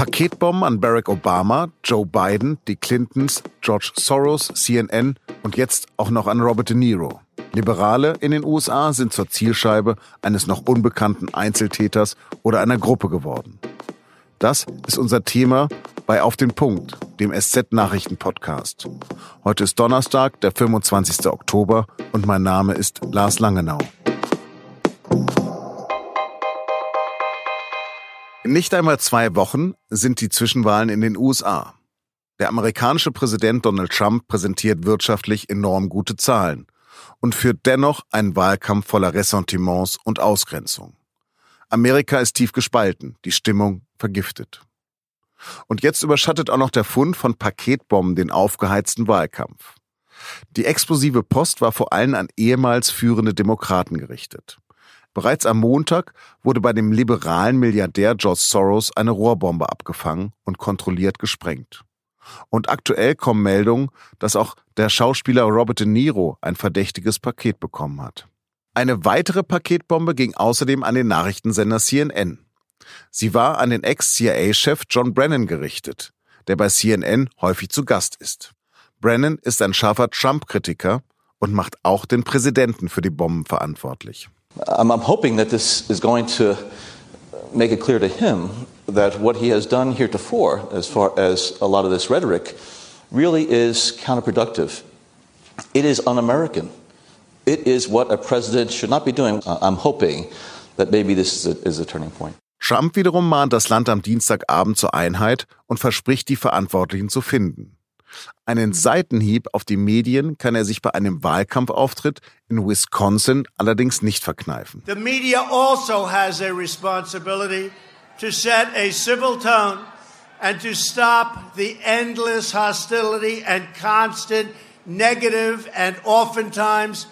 Paketbomben an Barack Obama, Joe Biden, die Clintons, George Soros, CNN und jetzt auch noch an Robert De Niro. Liberale in den USA sind zur Zielscheibe eines noch unbekannten Einzeltäters oder einer Gruppe geworden. Das ist unser Thema bei Auf den Punkt, dem SZ-Nachrichten-Podcast. Heute ist Donnerstag, der 25. Oktober und mein Name ist Lars Langenau. In nicht einmal zwei Wochen sind die Zwischenwahlen in den USA. Der amerikanische Präsident Donald Trump präsentiert wirtschaftlich enorm gute Zahlen und führt dennoch einen Wahlkampf voller Ressentiments und Ausgrenzung. Amerika ist tief gespalten, die Stimmung vergiftet. Und jetzt überschattet auch noch der Fund von Paketbomben den aufgeheizten Wahlkampf. Die explosive Post war vor allem an ehemals führende Demokraten gerichtet. Bereits am Montag wurde bei dem liberalen Milliardär George Soros eine Rohrbombe abgefangen und kontrolliert gesprengt. Und aktuell kommen Meldungen, dass auch der Schauspieler Robert De Niro ein verdächtiges Paket bekommen hat. Eine weitere Paketbombe ging außerdem an den Nachrichtensender CNN. Sie war an den Ex-CIA-Chef John Brennan gerichtet, der bei CNN häufig zu Gast ist. Brennan ist ein scharfer Trump-Kritiker und macht auch den Präsidenten für die Bomben verantwortlich. I'm, I'm hoping that this is going to make it clear to him that what he has done heretofore, as far as a lot of this rhetoric, really is counterproductive. It is un American. It is what a president should not be doing. Uh, I'm hoping that maybe this is a, is a turning point. Trump wiederum mahnt das Land am Dienstagabend zur Einheit und verspricht, die Verantwortlichen zu finden. Einen Seitenhieb auf die Medien kann er sich bei einem Wahlkampfauftritt in Wisconsin allerdings nicht verkneifen. The media also has a responsibility to set a civil tone and to stop the endless hostility and constant negative and oftentimes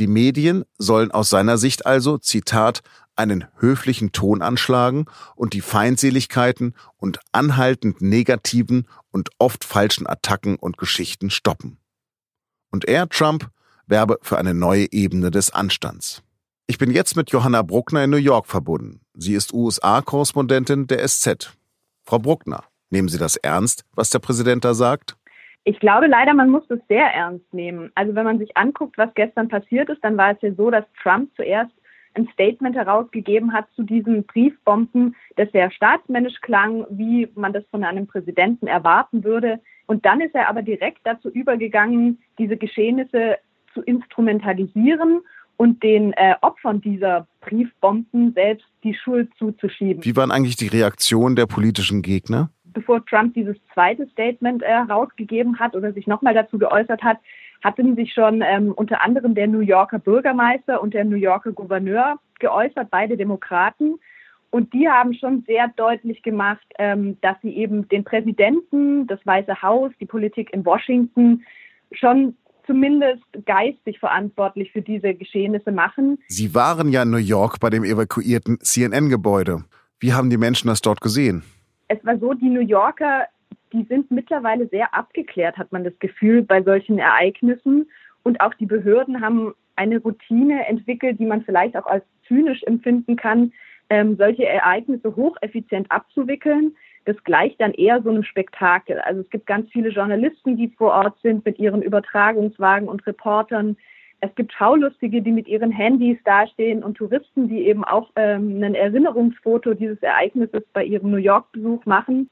Die Medien sollen aus seiner Sicht also, Zitat, einen höflichen Ton anschlagen und die Feindseligkeiten und anhaltend negativen und oft falschen Attacken und Geschichten stoppen. Und er, Trump, werbe für eine neue Ebene des Anstands. Ich bin jetzt mit Johanna Bruckner in New York verbunden. Sie ist USA-Korrespondentin der SZ. Frau Bruckner, nehmen Sie das ernst, was der Präsident da sagt? Ich glaube leider, man muss es sehr ernst nehmen. Also wenn man sich anguckt, was gestern passiert ist, dann war es ja so, dass Trump zuerst ein Statement herausgegeben hat zu diesen Briefbomben, das sehr staatsmännisch klang, wie man das von einem Präsidenten erwarten würde. Und dann ist er aber direkt dazu übergegangen, diese Geschehnisse zu instrumentalisieren und den äh, Opfern dieser Briefbomben selbst die Schuld zuzuschieben. Wie waren eigentlich die Reaktionen der politischen Gegner? Bevor Trump dieses zweite Statement äh, herausgegeben hat oder sich nochmal dazu geäußert hat, hatten sich schon ähm, unter anderem der New Yorker Bürgermeister und der New Yorker Gouverneur geäußert, beide Demokraten. Und die haben schon sehr deutlich gemacht, ähm, dass sie eben den Präsidenten, das Weiße Haus, die Politik in Washington schon zumindest geistig verantwortlich für diese Geschehnisse machen. Sie waren ja in New York bei dem evakuierten CNN-Gebäude. Wie haben die Menschen das dort gesehen? Es war so, die New Yorker die sind mittlerweile sehr abgeklärt, hat man das Gefühl, bei solchen Ereignissen. Und auch die Behörden haben eine Routine entwickelt, die man vielleicht auch als zynisch empfinden kann, ähm, solche Ereignisse hocheffizient abzuwickeln. Das gleicht dann eher so einem Spektakel. Also es gibt ganz viele Journalisten, die vor Ort sind mit ihren Übertragungswagen und Reportern. Es gibt Schaulustige, die mit ihren Handys dastehen und Touristen, die eben auch ähm, ein Erinnerungsfoto dieses Ereignisses bei ihrem New York-Besuch machen.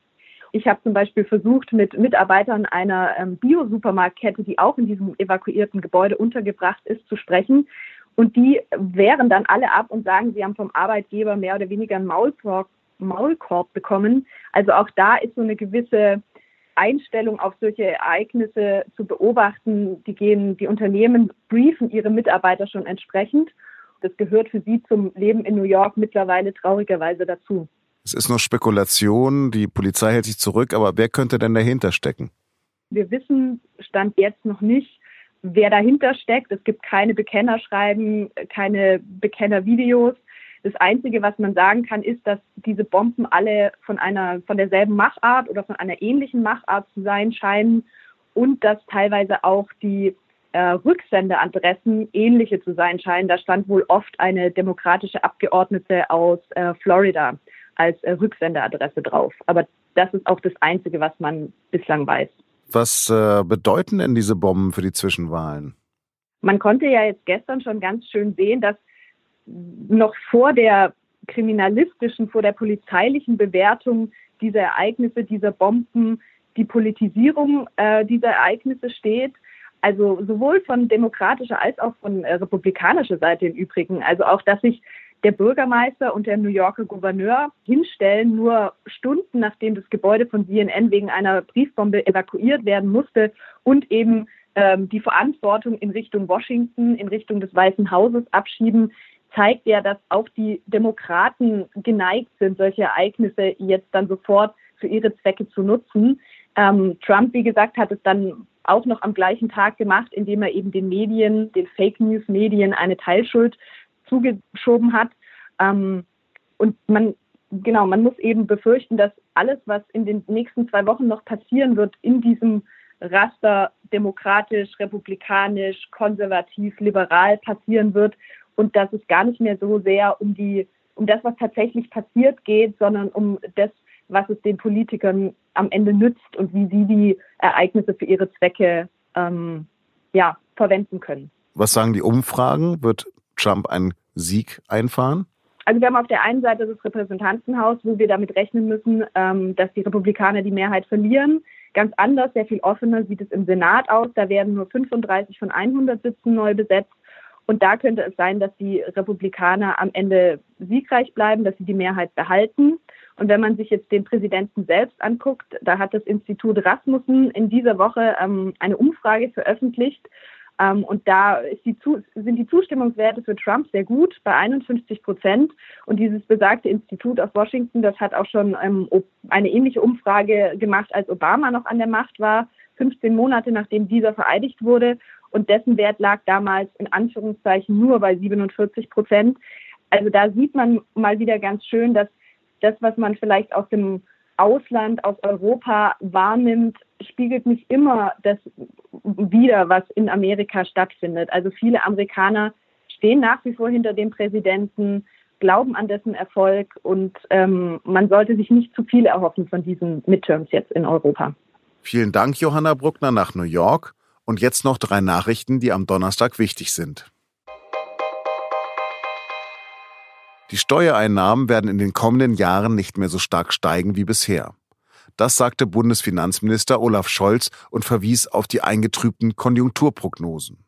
Ich habe zum Beispiel versucht, mit Mitarbeitern einer ähm, Bio-Supermarktkette, die auch in diesem evakuierten Gebäude untergebracht ist, zu sprechen. Und die wehren dann alle ab und sagen, sie haben vom Arbeitgeber mehr oder weniger einen Maulkorb, Maulkorb bekommen. Also auch da ist so eine gewisse Einstellung auf solche Ereignisse zu beobachten. Die gehen, die Unternehmen briefen ihre Mitarbeiter schon entsprechend. Das gehört für sie zum Leben in New York mittlerweile traurigerweise dazu. Es ist nur Spekulation, die Polizei hält sich zurück, aber wer könnte denn dahinter stecken? Wir wissen Stand jetzt noch nicht, wer dahinter steckt. Es gibt keine Bekennerschreiben, keine Bekennervideos. Das Einzige, was man sagen kann, ist, dass diese Bomben alle von einer, von derselben Machart oder von einer ähnlichen Machart zu sein scheinen und dass teilweise auch die äh, Rücksendeadressen ähnliche zu sein scheinen. Da stand wohl oft eine demokratische Abgeordnete aus äh, Florida als äh, Rücksendeadresse drauf. Aber das ist auch das Einzige, was man bislang weiß. Was äh, bedeuten denn diese Bomben für die Zwischenwahlen? Man konnte ja jetzt gestern schon ganz schön sehen, dass noch vor der kriminalistischen, vor der polizeilichen Bewertung dieser Ereignisse, dieser Bomben, die Politisierung äh, dieser Ereignisse steht. Also sowohl von demokratischer als auch von äh, republikanischer Seite im Übrigen. Also auch, dass sich der Bürgermeister und der New Yorker Gouverneur hinstellen, nur Stunden nachdem das Gebäude von CNN wegen einer Briefbombe evakuiert werden musste und eben ähm, die Verantwortung in Richtung Washington, in Richtung des Weißen Hauses abschieben, zeigt ja, dass auch die Demokraten geneigt sind, solche Ereignisse jetzt dann sofort für ihre Zwecke zu nutzen. Ähm, Trump, wie gesagt, hat es dann auch noch am gleichen Tag gemacht, indem er eben den Medien, den Fake News Medien eine Teilschuld zugeschoben hat. Ähm, und man, genau, man muss eben befürchten, dass alles, was in den nächsten zwei Wochen noch passieren wird, in diesem Raster demokratisch, republikanisch, konservativ, liberal passieren wird und dass es gar nicht mehr so sehr um die, um das, was tatsächlich passiert geht, sondern um das, was es den Politikern am Ende nützt und wie sie die Ereignisse für ihre Zwecke ähm, ja, verwenden können. Was sagen die Umfragen? Wird Trump einen Sieg einfahren? Also wir haben auf der einen Seite das Repräsentantenhaus, wo wir damit rechnen müssen, ähm, dass die Republikaner die Mehrheit verlieren. Ganz anders, sehr viel offener sieht es im Senat aus. Da werden nur 35 von 100 Sitzen neu besetzt. Und da könnte es sein, dass die Republikaner am Ende siegreich bleiben, dass sie die Mehrheit behalten. Und wenn man sich jetzt den Präsidenten selbst anguckt, da hat das Institut Rasmussen in dieser Woche ähm, eine Umfrage veröffentlicht, ähm, und da die sind die Zustimmungswerte für Trump sehr gut, bei 51 Prozent. Und dieses besagte Institut aus Washington, das hat auch schon ähm, eine ähnliche Umfrage gemacht, als Obama noch an der Macht war, 15 Monate nachdem dieser vereidigt wurde. Und dessen Wert lag damals in Anführungszeichen nur bei 47 Prozent. Also da sieht man mal wieder ganz schön, dass das, was man vielleicht aus dem Ausland, aus Europa wahrnimmt, spiegelt nicht immer das wider, was in Amerika stattfindet. Also viele Amerikaner stehen nach wie vor hinter dem Präsidenten, glauben an dessen Erfolg und ähm, man sollte sich nicht zu viel erhoffen von diesen Midterms jetzt in Europa. Vielen Dank, Johanna Bruckner, nach New York. Und jetzt noch drei Nachrichten, die am Donnerstag wichtig sind. Die Steuereinnahmen werden in den kommenden Jahren nicht mehr so stark steigen wie bisher. Das sagte Bundesfinanzminister Olaf Scholz und verwies auf die eingetrübten Konjunkturprognosen.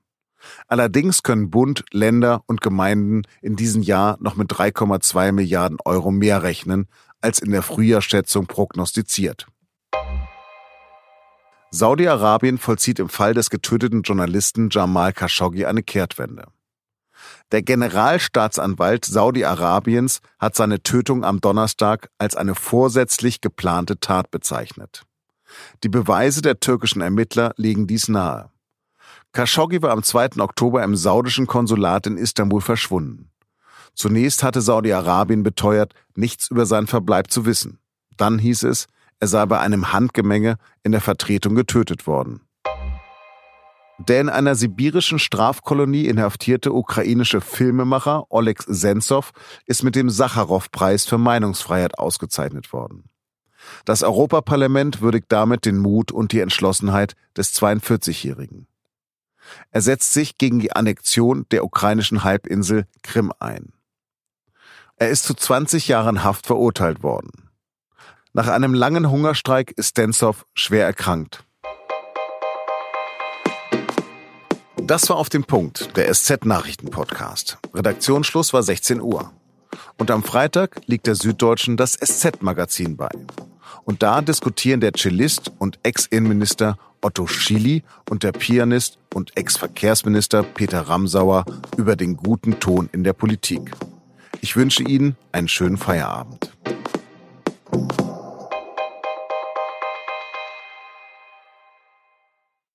Allerdings können Bund, Länder und Gemeinden in diesem Jahr noch mit 3,2 Milliarden Euro mehr rechnen, als in der Frühjahrsschätzung prognostiziert. Saudi-Arabien vollzieht im Fall des getöteten Journalisten Jamal Khashoggi eine Kehrtwende. Der Generalstaatsanwalt Saudi-Arabiens hat seine Tötung am Donnerstag als eine vorsätzlich geplante Tat bezeichnet. Die Beweise der türkischen Ermittler legen dies nahe. Khashoggi war am 2. Oktober im saudischen Konsulat in Istanbul verschwunden. Zunächst hatte Saudi-Arabien beteuert, nichts über seinen Verbleib zu wissen. Dann hieß es, er sei bei einem Handgemenge in der Vertretung getötet worden. Der in einer sibirischen Strafkolonie inhaftierte ukrainische Filmemacher Oleg Sentsov ist mit dem Sacharow-Preis für Meinungsfreiheit ausgezeichnet worden. Das Europaparlament würdigt damit den Mut und die Entschlossenheit des 42-Jährigen. Er setzt sich gegen die Annexion der ukrainischen Halbinsel Krim ein. Er ist zu 20 Jahren Haft verurteilt worden. Nach einem langen Hungerstreik ist Stensov schwer erkrankt. Das war auf dem Punkt, der SZ-Nachrichten-Podcast. Redaktionsschluss war 16 Uhr. Und am Freitag liegt der Süddeutschen das SZ-Magazin bei. Und da diskutieren der Cellist und Ex-Innenminister Otto Schily und der Pianist und Ex-Verkehrsminister Peter Ramsauer über den guten Ton in der Politik. Ich wünsche Ihnen einen schönen Feierabend.